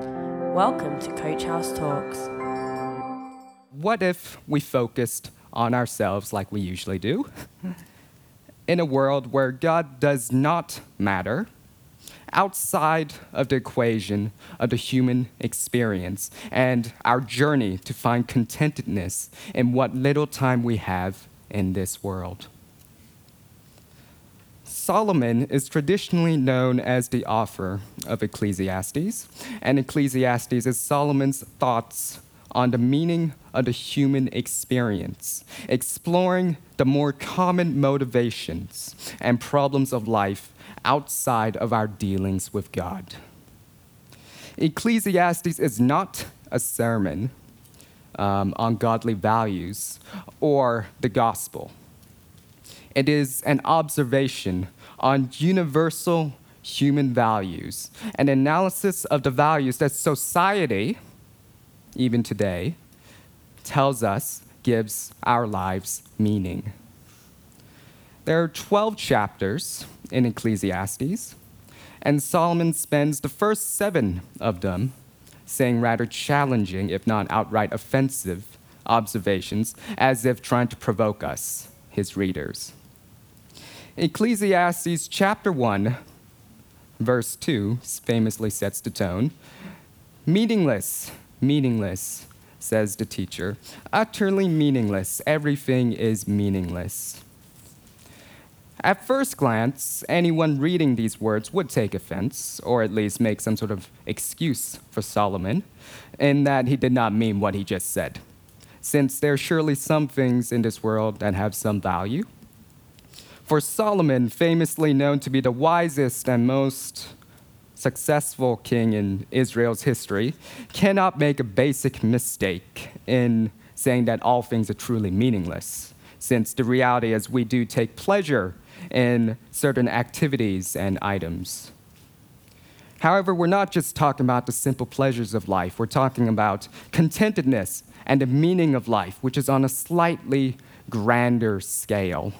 Welcome to Coach House Talks. What if we focused on ourselves like we usually do? In a world where God does not matter, outside of the equation of the human experience and our journey to find contentedness in what little time we have in this world. Solomon is traditionally known as the author of Ecclesiastes, and Ecclesiastes is Solomon's thoughts on the meaning of the human experience, exploring the more common motivations and problems of life outside of our dealings with God. Ecclesiastes is not a sermon um, on godly values or the gospel. It is an observation on universal human values, an analysis of the values that society, even today, tells us gives our lives meaning. There are 12 chapters in Ecclesiastes, and Solomon spends the first seven of them saying rather challenging, if not outright offensive, observations, as if trying to provoke us, his readers. Ecclesiastes chapter 1, verse 2 famously sets the tone. Meaningless, meaningless, says the teacher. Utterly meaningless. Everything is meaningless. At first glance, anyone reading these words would take offense, or at least make some sort of excuse for Solomon, in that he did not mean what he just said, since there are surely some things in this world that have some value for Solomon, famously known to be the wisest and most successful king in Israel's history, cannot make a basic mistake in saying that all things are truly meaningless, since the reality is we do take pleasure in certain activities and items. However, we're not just talking about the simple pleasures of life, we're talking about contentedness and the meaning of life, which is on a slightly grander scale.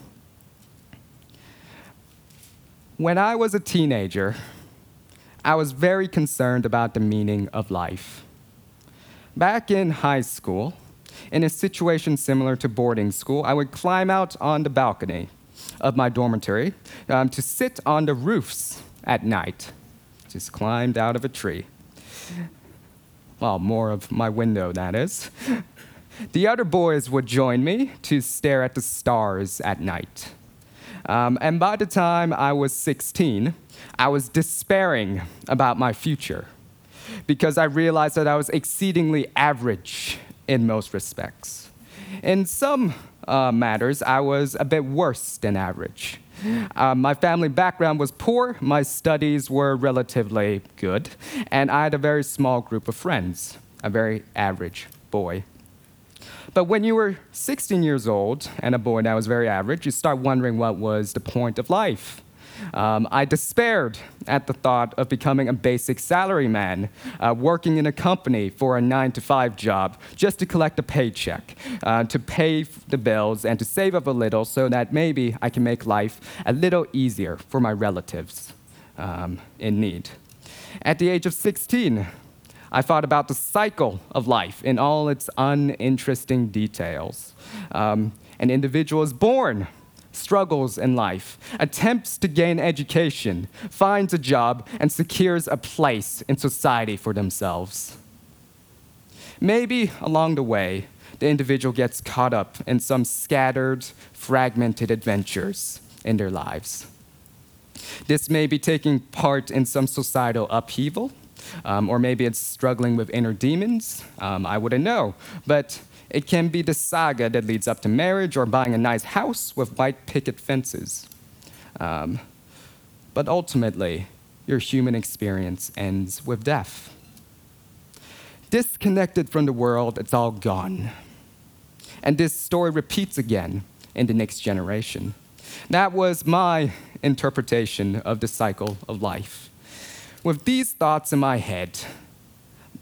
When I was a teenager, I was very concerned about the meaning of life. Back in high school, in a situation similar to boarding school, I would climb out on the balcony of my dormitory um, to sit on the roofs at night. Just climbed out of a tree. Well, more of my window, that is. The other boys would join me to stare at the stars at night. Um, and by the time I was 16, I was despairing about my future because I realized that I was exceedingly average in most respects. In some uh, matters, I was a bit worse than average. Uh, my family background was poor, my studies were relatively good, and I had a very small group of friends, a very average boy. But when you were 16 years old and a boy that was very average, you start wondering what was the point of life. Um, I despaired at the thought of becoming a basic salary man, uh, working in a company for a nine to five job just to collect a paycheck, uh, to pay the bills, and to save up a little so that maybe I can make life a little easier for my relatives um, in need. At the age of 16, I thought about the cycle of life in all its uninteresting details. Um, an individual is born, struggles in life, attempts to gain education, finds a job, and secures a place in society for themselves. Maybe along the way, the individual gets caught up in some scattered, fragmented adventures in their lives. This may be taking part in some societal upheaval, um, or maybe it's struggling with inner demons. Um, I wouldn't know. But it can be the saga that leads up to marriage or buying a nice house with white picket fences. Um, but ultimately, your human experience ends with death. Disconnected from the world, it's all gone. And this story repeats again in the next generation. That was my interpretation of the cycle of life. With these thoughts in my head,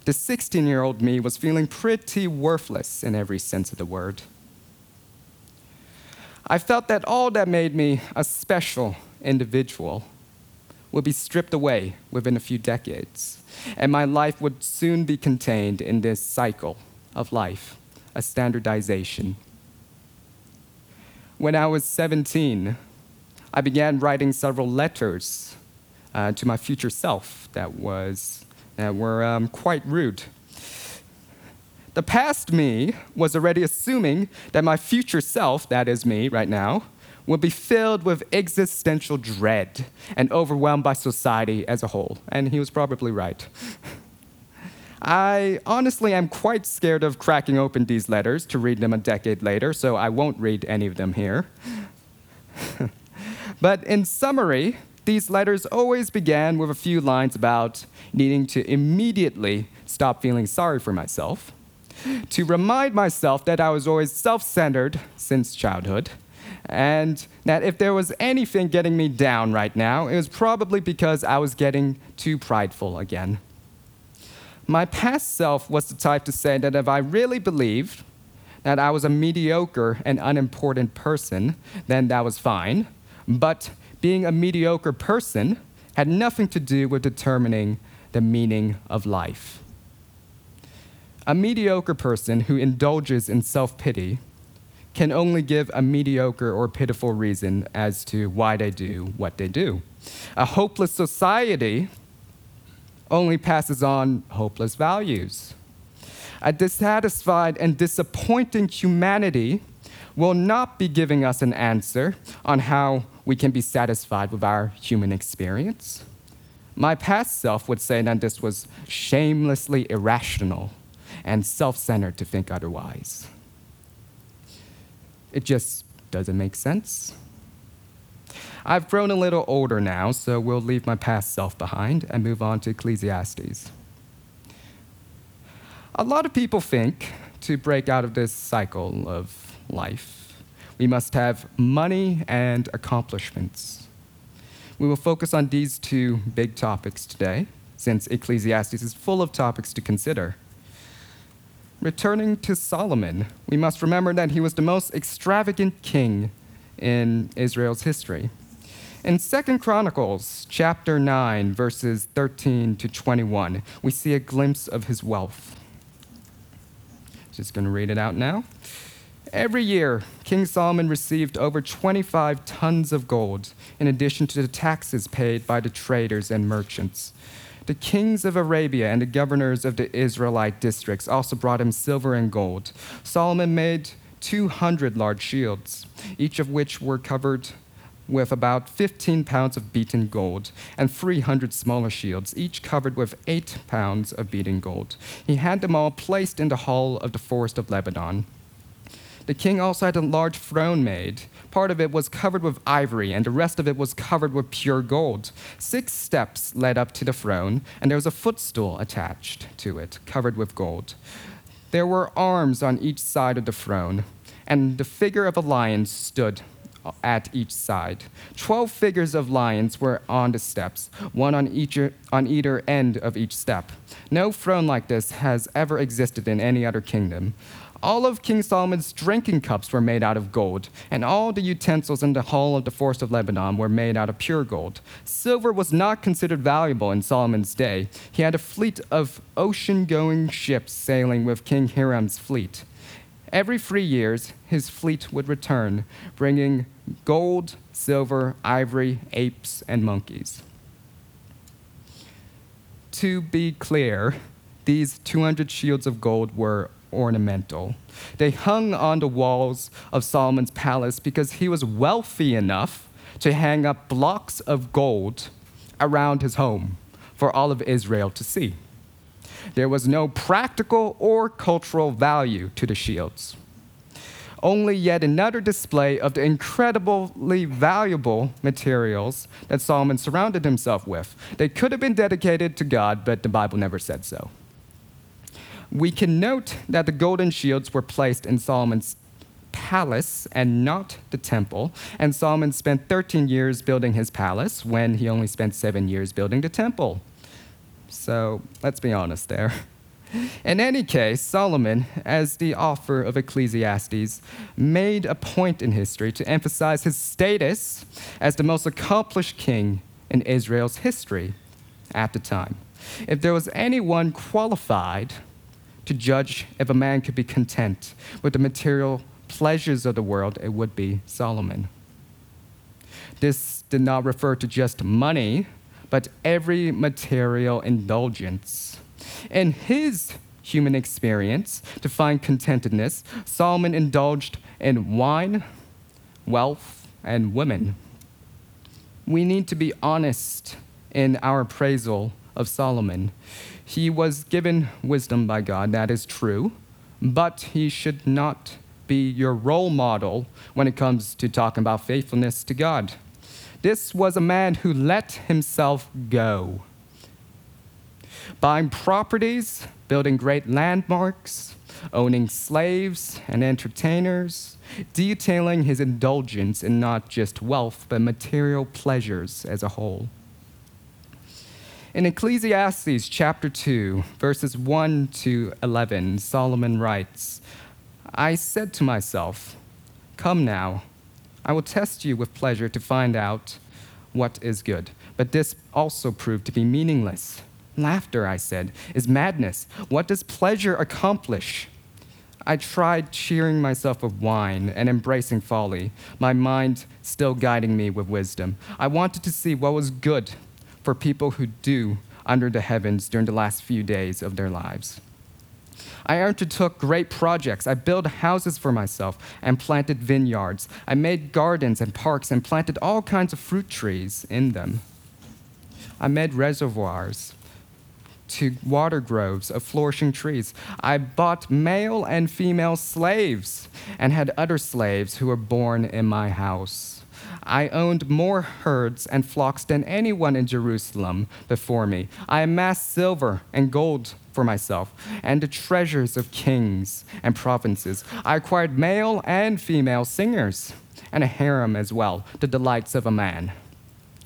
the 16 year old me was feeling pretty worthless in every sense of the word. I felt that all that made me a special individual would be stripped away within a few decades, and my life would soon be contained in this cycle of life, a standardization. When I was 17, I began writing several letters uh, to my future self that, was, that were um, quite rude. The past me was already assuming that my future self, that is me right now, would be filled with existential dread and overwhelmed by society as a whole. And he was probably right. I honestly am quite scared of cracking open these letters to read them a decade later, so I won't read any of them here. but in summary, these letters always began with a few lines about needing to immediately stop feeling sorry for myself to remind myself that I was always self centered since childhood, and that if there was anything getting me down right now, it was probably because I was getting too prideful again. My past self was the type to say that if I really believed that I was a mediocre and unimportant person, then that was fine. But being a mediocre person had nothing to do with determining the meaning of life. A mediocre person who indulges in self pity can only give a mediocre or pitiful reason as to why they do what they do. A hopeless society only passes on hopeless values. A dissatisfied and disappointing humanity will not be giving us an answer on how we can be satisfied with our human experience. My past self would say that this was shamelessly irrational and self centered to think otherwise. It just doesn't make sense. I've grown a little older now, so we'll leave my past self behind and move on to Ecclesiastes. A lot of people think to break out of this cycle of life, we must have money and accomplishments. We will focus on these two big topics today, since Ecclesiastes is full of topics to consider. Returning to Solomon, we must remember that he was the most extravagant king in Israel's history. In 2 Chronicles chapter 9 verses 13 to 21, we see a glimpse of his wealth. Just going to read it out now. Every year, King Solomon received over 25 tons of gold, in addition to the taxes paid by the traders and merchants. The kings of Arabia and the governors of the Israelite districts also brought him silver and gold. Solomon made 200 large shields, each of which were covered with about 15 pounds of beaten gold, and 300 smaller shields, each covered with 8 pounds of beaten gold. He had them all placed in the hall of the forest of Lebanon. The king also had a large throne made. Part of it was covered with ivory, and the rest of it was covered with pure gold. Six steps led up to the throne, and there was a footstool attached to it, covered with gold. There were arms on each side of the throne, and the figure of a lion stood at each side. Twelve figures of lions were on the steps, one on, each, on either end of each step. No throne like this has ever existed in any other kingdom. All of King Solomon's drinking cups were made out of gold, and all the utensils in the hall of the forest of Lebanon were made out of pure gold. Silver was not considered valuable in Solomon's day. He had a fleet of ocean going ships sailing with King Hiram's fleet. Every three years, his fleet would return, bringing gold, silver, ivory, apes, and monkeys. To be clear, these 200 shields of gold were ornamental. They hung on the walls of Solomon's palace because he was wealthy enough to hang up blocks of gold around his home for all of Israel to see. There was no practical or cultural value to the shields. Only yet another display of the incredibly valuable materials that Solomon surrounded himself with. They could have been dedicated to God, but the Bible never said so we can note that the golden shields were placed in Solomon's palace and not the temple. And Solomon spent 13 years building his palace when he only spent seven years building the temple. So let's be honest there. In any case, Solomon, as the author of Ecclesiastes, made a point in history to emphasize his status as the most accomplished king in Israel's history at the time. If there was anyone qualified to judge if a man could be content with the material pleasures of the world, it would be Solomon. This did not refer to just money, but every material indulgence. In his human experience, to find contentedness, Solomon indulged in wine, wealth, and women. We need to be honest in our appraisal of Solomon. He was given wisdom by God, that is true, but he should not be your role model when it comes to talking about faithfulness to God. This was a man who let himself go. Buying properties, building great landmarks, owning slaves and entertainers, detailing his indulgence in not just wealth, but material pleasures as a whole. In Ecclesiastes chapter 2, verses 1 to 11, Solomon writes, I said to myself, Come now, I will test you with pleasure to find out what is good. But this also proved to be meaningless. Laughter, I said, is madness. What does pleasure accomplish? I tried cheering myself with wine and embracing folly, my mind still guiding me with wisdom. I wanted to see what was good for people who do under the heavens during the last few days of their lives. I undertook great projects. I built houses for myself and planted vineyards. I made gardens and parks and planted all kinds of fruit trees in them. I made reservoirs to water groves of flourishing trees. I bought male and female slaves and had other slaves who were born in my house. I owned more herds and flocks than anyone in Jerusalem before me. I amassed silver and gold for myself and the treasures of kings and provinces. I acquired male and female singers and a harem as well, the delights of a man.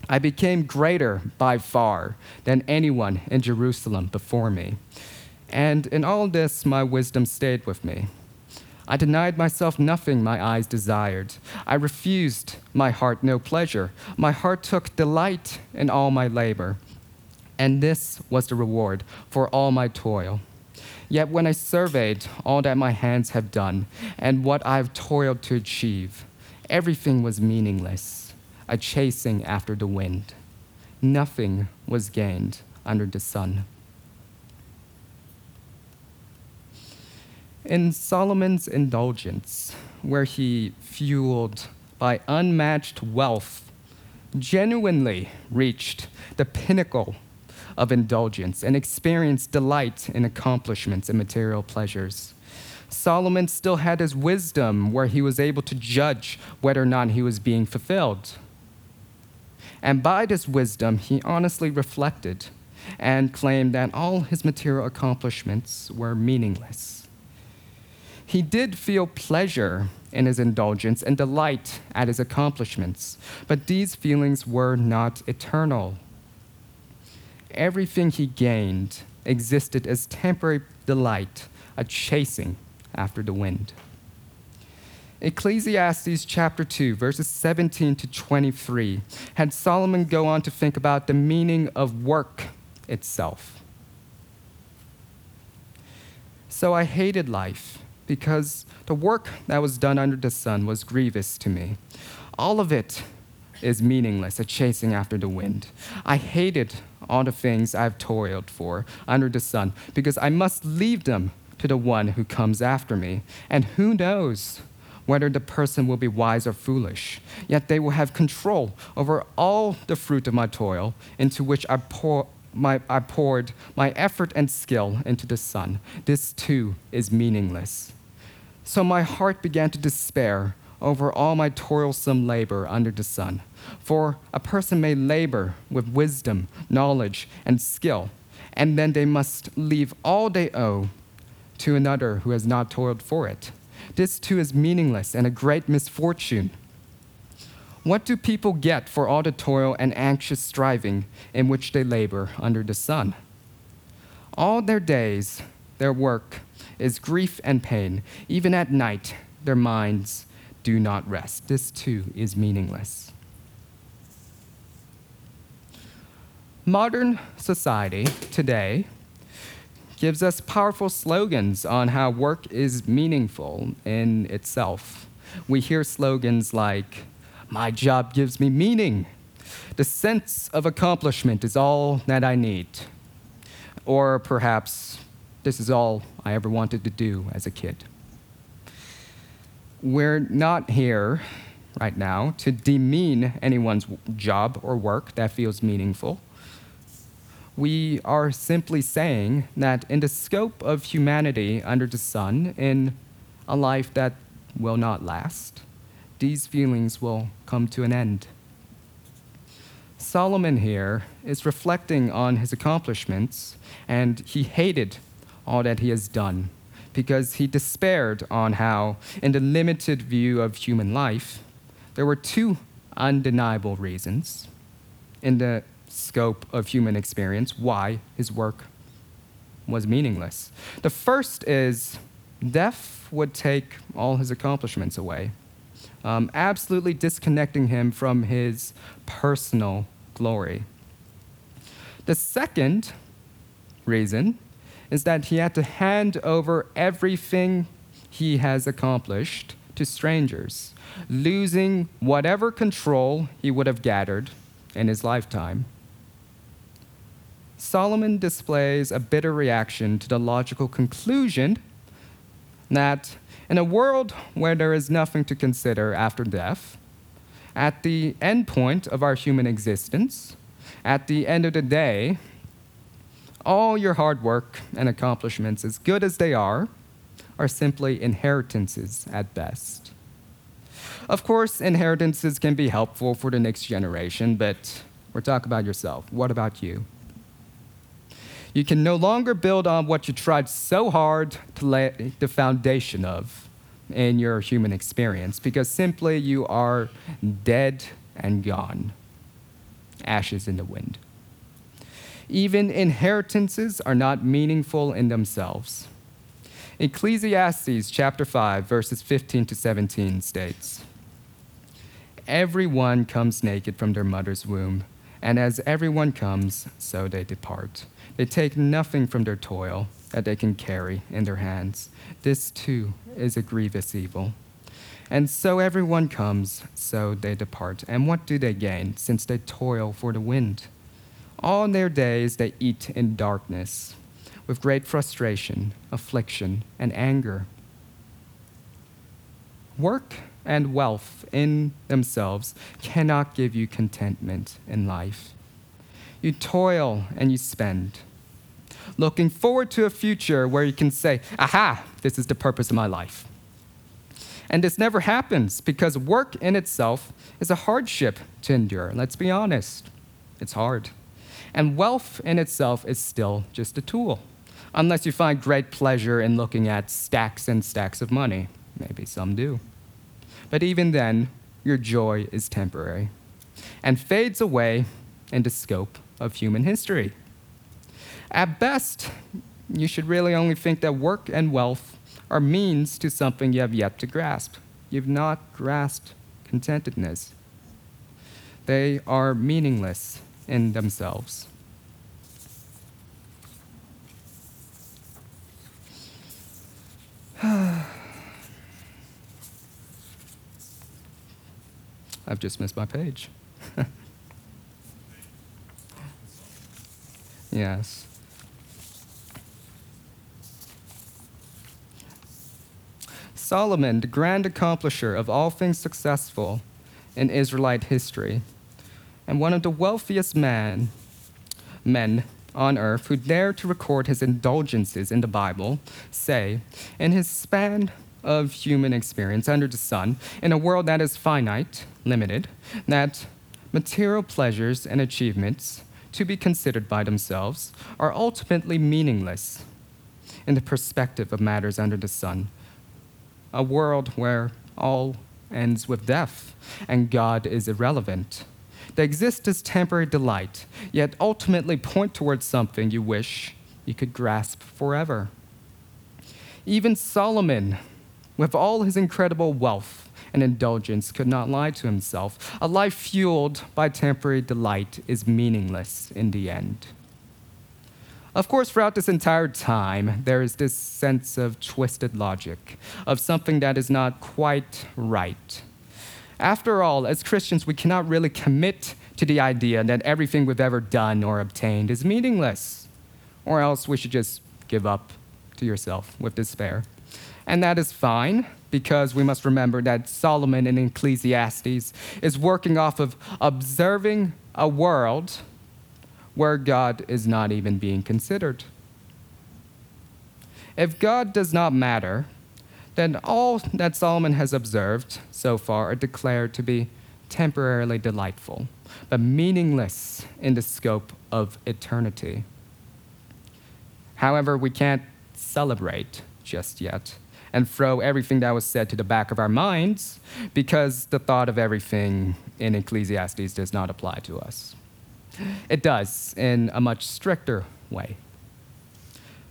I became greater by far than anyone in Jerusalem before me. And in all this, my wisdom stayed with me. I denied myself nothing my eyes desired. I refused my heart no pleasure. My heart took delight in all my labor. And this was the reward for all my toil. Yet when I surveyed all that my hands have done and what I've toiled to achieve, everything was meaningless, a chasing after the wind. Nothing was gained under the sun. In Solomon's indulgence, where he, fueled by unmatched wealth, genuinely reached the pinnacle of indulgence and experienced delight in accomplishments and material pleasures. Solomon still had his wisdom where he was able to judge whether or not he was being fulfilled. And by this wisdom, he honestly reflected and claimed that all his material accomplishments were meaningless. He did feel pleasure in his indulgence and delight at his accomplishments, but these feelings were not eternal. Everything he gained existed as temporary delight, a chasing after the wind. Ecclesiastes chapter 2, verses 17 to 23, had Solomon go on to think about the meaning of work itself. So I hated life because the work that was done under the sun was grievous to me. All of it is meaningless, a chasing after the wind. I hated all the things I've toiled for under the sun because I must leave them to the one who comes after me. And who knows whether the person will be wise or foolish, yet they will have control over all the fruit of my toil into which I pour my, I poured my effort and skill into the sun. This too is meaningless. So my heart began to despair over all my toilsome labor under the sun. For a person may labor with wisdom, knowledge, and skill, and then they must leave all they owe to another who has not toiled for it. This too is meaningless and a great misfortune. What do people get for all the toil and anxious striving in which they labor under the sun? All their days, their work is grief and pain. Even at night, their minds do not rest. This too is meaningless. Modern society today gives us powerful slogans on how work is meaningful in itself. We hear slogans like, My job gives me meaning. The sense of accomplishment is all that I need. Or perhaps, this is all I ever wanted to do as a kid. We're not here right now to demean anyone's job or work that feels meaningful. We are simply saying that in the scope of humanity under the sun, in a life that will not last, these feelings will come to an end. Solomon here is reflecting on his accomplishments, and he hated all that he has done because he despaired on how, in the limited view of human life, there were two undeniable reasons in the scope of human experience why his work was meaningless. The first is death would take all his accomplishments away, um, absolutely disconnecting him from his personal glory. The second reason is that he had to hand over everything he has accomplished to strangers, losing whatever control he would have gathered in his lifetime. Solomon displays a bitter reaction to the logical conclusion that in a world where there is nothing to consider after death, at the end point of our human existence, at the end of the day, all your hard work and accomplishments, as good as they are, are simply inheritances at best. Of course, inheritances can be helpful for the next generation, but we're talking about yourself. What about you? You can no longer build on what you tried so hard to lay the foundation of in your human experience because simply you are dead and gone, ashes in the wind. Even inheritances are not meaningful in themselves. Ecclesiastes chapter 5 verses 15 to 17 states, Everyone comes naked from their mother's womb, and as everyone comes, so they depart. They take nothing from their toil that they can carry in their hands. This too is a grievous evil. And so everyone comes, so they depart. And what do they gain, since they toil for the wind? All their days they eat in darkness, with great frustration, affliction, and anger. Work and wealth in themselves cannot give you contentment in life. You toil and you spend, looking forward to a future where you can say, Aha, this is the purpose of my life. And this never happens because work in itself is a hardship to endure. Let's be honest, it's hard. And wealth in itself is still just a tool, unless you find great pleasure in looking at stacks and stacks of money. Maybe some do. But even then, your joy is temporary and fades away into scope of human history. At best, you should really only think that work and wealth are means to something you have yet to grasp. You've not grasped contentedness. They are meaningless in themselves. I've just missed my page. yes. Solomon, the grand accomplisher of all things successful in Israelite history, and one of the wealthiest man, men on earth who dared to record his indulgences in the Bible, say, in his span of human experience under the sun, in a world that is finite, limited, that material pleasures and achievements, to be considered by themselves, are ultimately meaningless in the perspective of matters under the sun. A world where all ends with death and God is irrelevant. They exist as temporary delight, yet ultimately point towards something you wish you could grasp forever. Even Solomon, with all his incredible wealth and indulgence could not lie to himself. A life fueled by temporary delight is meaningless in the end. Of course, throughout this entire time, there is this sense of twisted logic, of something that is not quite right. After all, as Christians, we cannot really commit to the idea that everything we've ever done or obtained is meaningless, or else we should just give up to yourself with despair. And that is fine because we must remember that Solomon in Ecclesiastes is working off of observing a world where God is not even being considered. If God does not matter, then all that Solomon has observed so far are declared to be temporarily delightful, but meaningless in the scope of eternity. However, we can't celebrate just yet and throw everything that was said to the back of our minds because the thought of everything in Ecclesiastes does not apply to us. It does in a much stricter way.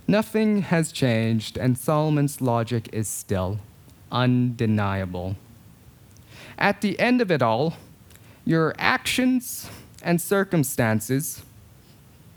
Nothing has changed, and Solomon's logic is still undeniable. At the end of it all, your actions and circumstances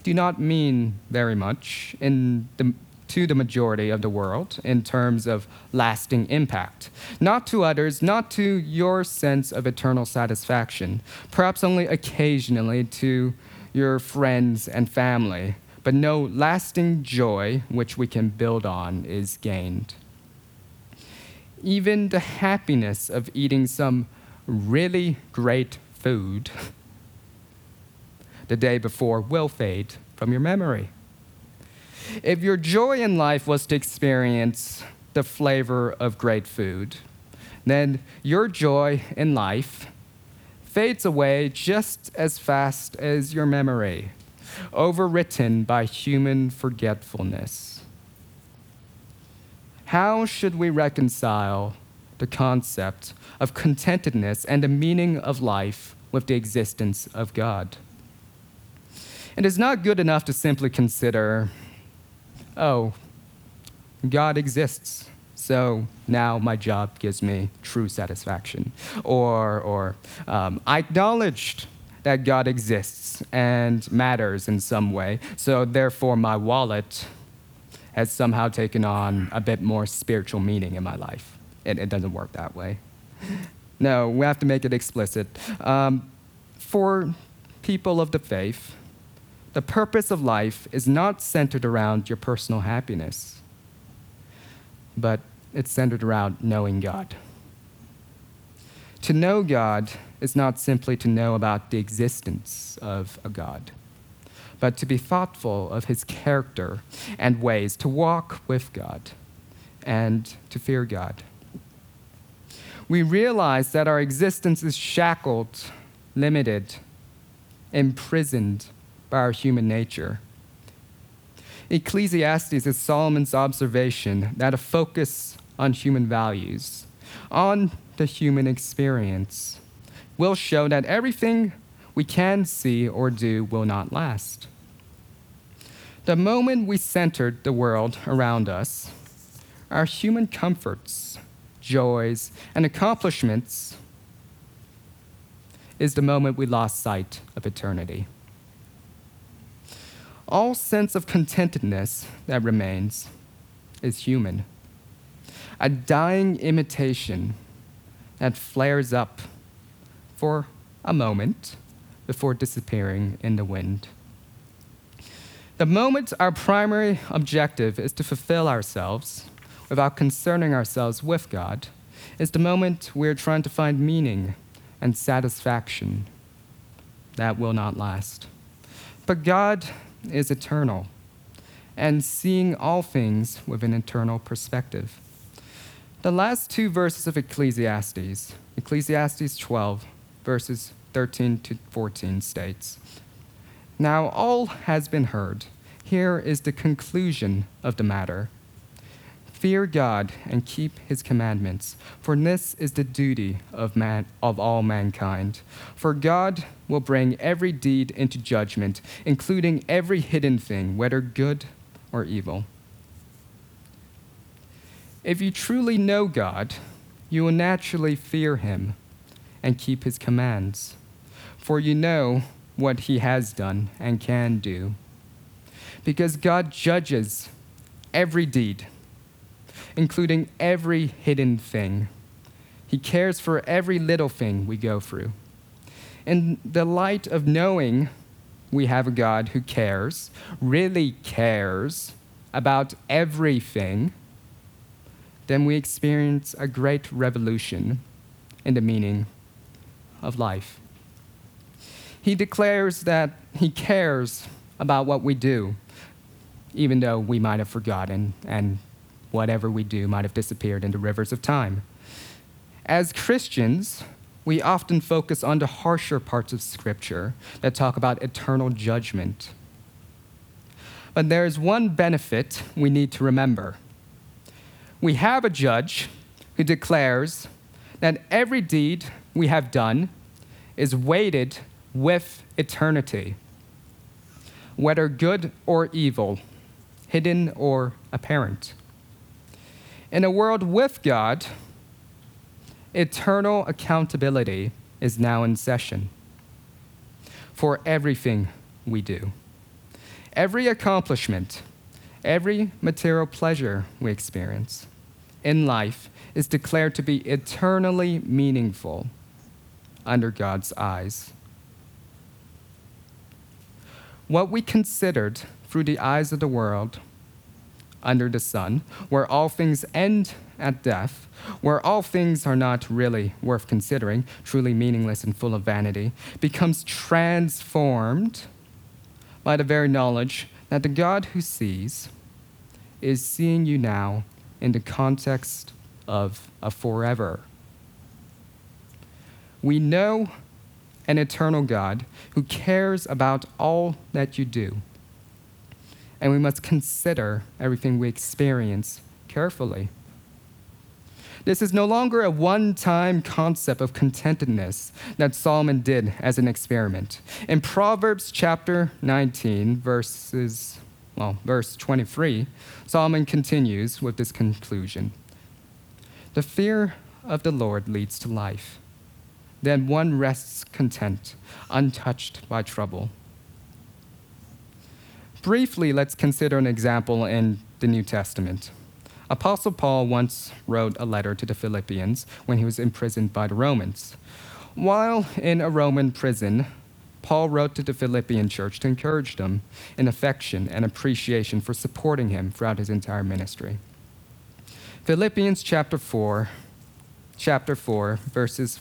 do not mean very much the, to the majority of the world in terms of lasting impact. Not to others, not to your sense of eternal satisfaction, perhaps only occasionally to your friends and family, but no lasting joy which we can build on is gained. Even the happiness of eating some really great food the day before will fade from your memory. If your joy in life was to experience the flavor of great food, then your joy in life fades away just as fast as your memory, overwritten by human forgetfulness. How should we reconcile the concept of contentedness and the meaning of life with the existence of God? It is not good enough to simply consider, oh, God exists. So now my job gives me true satisfaction. Or, or um, I acknowledged that God exists and matters in some way. So therefore, my wallet has somehow taken on a bit more spiritual meaning in my life. It, it doesn't work that way. No, we have to make it explicit. Um, for people of the faith, the purpose of life is not centered around your personal happiness, but it's centered around knowing God. To know God is not simply to know about the existence of a God, but to be thoughtful of his character and ways, to walk with God and to fear God. We realize that our existence is shackled, limited, imprisoned by our human nature. Ecclesiastes is Solomon's observation that a focus on human values, on the human experience, will show that everything we can see or do will not last. The moment we centered the world around us, our human comforts, joys, and accomplishments is the moment we lost sight of eternity. All sense of contentedness that remains is human a dying imitation that flares up for a moment before disappearing in the wind. The moment our primary objective is to fulfill ourselves without concerning ourselves with God is the moment we're trying to find meaning and satisfaction that will not last. But God is eternal and seeing all things with an eternal perspective. The last two verses of Ecclesiastes, Ecclesiastes 12, verses 13 to 14, states Now all has been heard. Here is the conclusion of the matter. Fear God and keep his commandments, for this is the duty of, man, of all mankind. For God will bring every deed into judgment, including every hidden thing, whether good or evil. If you truly know God, you will naturally fear him and keep his commands, for you know what he has done and can do. Because God judges every deed, including every hidden thing. He cares for every little thing we go through. In the light of knowing we have a God who cares, really cares about everything, then we experience a great revolution in the meaning of life. He declares that He cares about what we do, even though we might have forgotten and whatever we do might have disappeared into rivers of time. As Christians, we often focus on the harsher parts of Scripture that talk about eternal judgment. But there is one benefit we need to remember. We have a judge who declares that every deed we have done is weighted with eternity, whether good or evil, hidden or apparent. In a world with God, eternal accountability is now in session for everything we do. Every accomplishment, every material pleasure we experience in life is declared to be eternally meaningful under God's eyes. What we considered through the eyes of the world under the sun, where all things end at death, where all things are not really worth considering, truly meaningless and full of vanity, becomes transformed by the very knowledge that the God who sees is seeing you now in the context of a forever. We know an eternal God who cares about all that you do and we must consider everything we experience carefully. This is no longer a one time concept of contentedness that Solomon did as an experiment. In Proverbs chapter 19, verses, well, verse 23, Solomon continues with this conclusion The fear of the Lord leads to life. Then one rests content, untouched by trouble briefly, let's consider an example in the New Testament. Apostle Paul once wrote a letter to the Philippians when he was imprisoned by the Romans. While in a Roman prison, Paul wrote to the Philippian church to encourage them in affection and appreciation for supporting him throughout his entire ministry. Philippians chapter 4, chapter 4, verses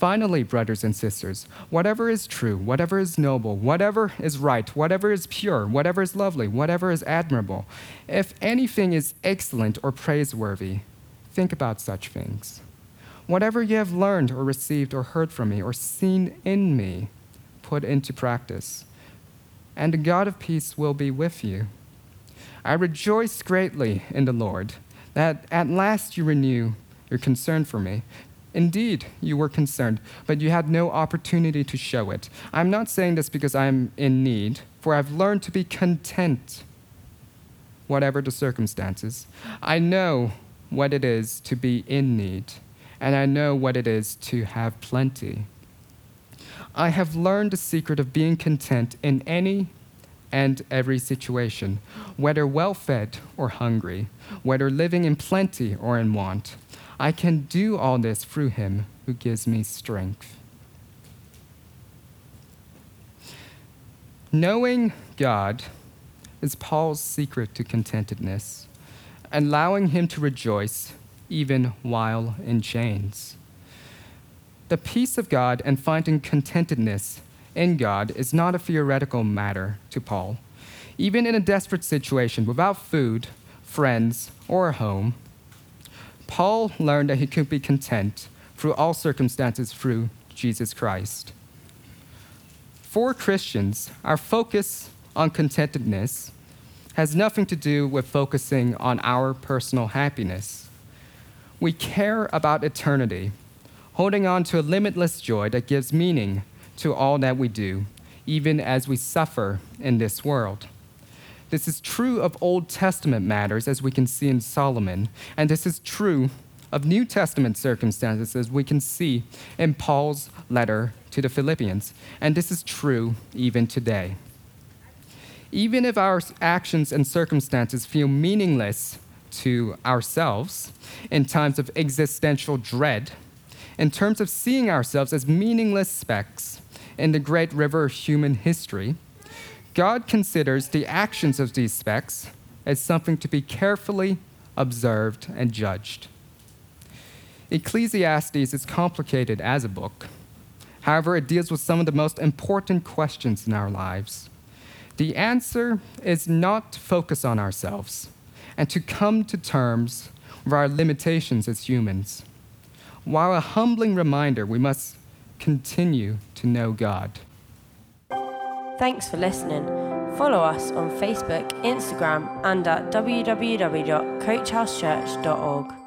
Finally, brothers and sisters, whatever is true, whatever is noble, whatever is right, whatever is pure, whatever is lovely, whatever is admirable, if anything is excellent or praiseworthy, think about such things. Whatever you have learned or received or heard from me or seen in me, put into practice, and the God of peace will be with you. I rejoice greatly in the Lord that at last you renew your concern for me. Indeed, you were concerned, but you had no opportunity to show it. I'm not saying this because I'm in need, for I've learned to be content, whatever the circumstances. I know what it is to be in need, and I know what it is to have plenty. I have learned the secret of being content in any and every situation, whether well fed or hungry, whether living in plenty or in want. I can do all this through him who gives me strength. Knowing God is Paul's secret to contentedness, allowing him to rejoice even while in chains. The peace of God and finding contentedness in God is not a theoretical matter to Paul. Even in a desperate situation without food, friends, or a home, Paul learned that he could be content through all circumstances through Jesus Christ. For Christians, our focus on contentedness has nothing to do with focusing on our personal happiness. We care about eternity, holding on to a limitless joy that gives meaning to all that we do, even as we suffer in this world. This is true of Old Testament matters, as we can see in Solomon, and this is true of New Testament circumstances, as we can see in Paul's letter to the Philippians, and this is true even today. Even if our actions and circumstances feel meaningless to ourselves in times of existential dread, in terms of seeing ourselves as meaningless specks in the great river of human history, God considers the actions of these specks as something to be carefully observed and judged. Ecclesiastes is complicated as a book. However, it deals with some of the most important questions in our lives. The answer is not to focus on ourselves and to come to terms with our limitations as humans. While a humbling reminder, we must continue to know God. Thanks for listening. Follow us on Facebook, Instagram, and at www.coachhousechurch.org.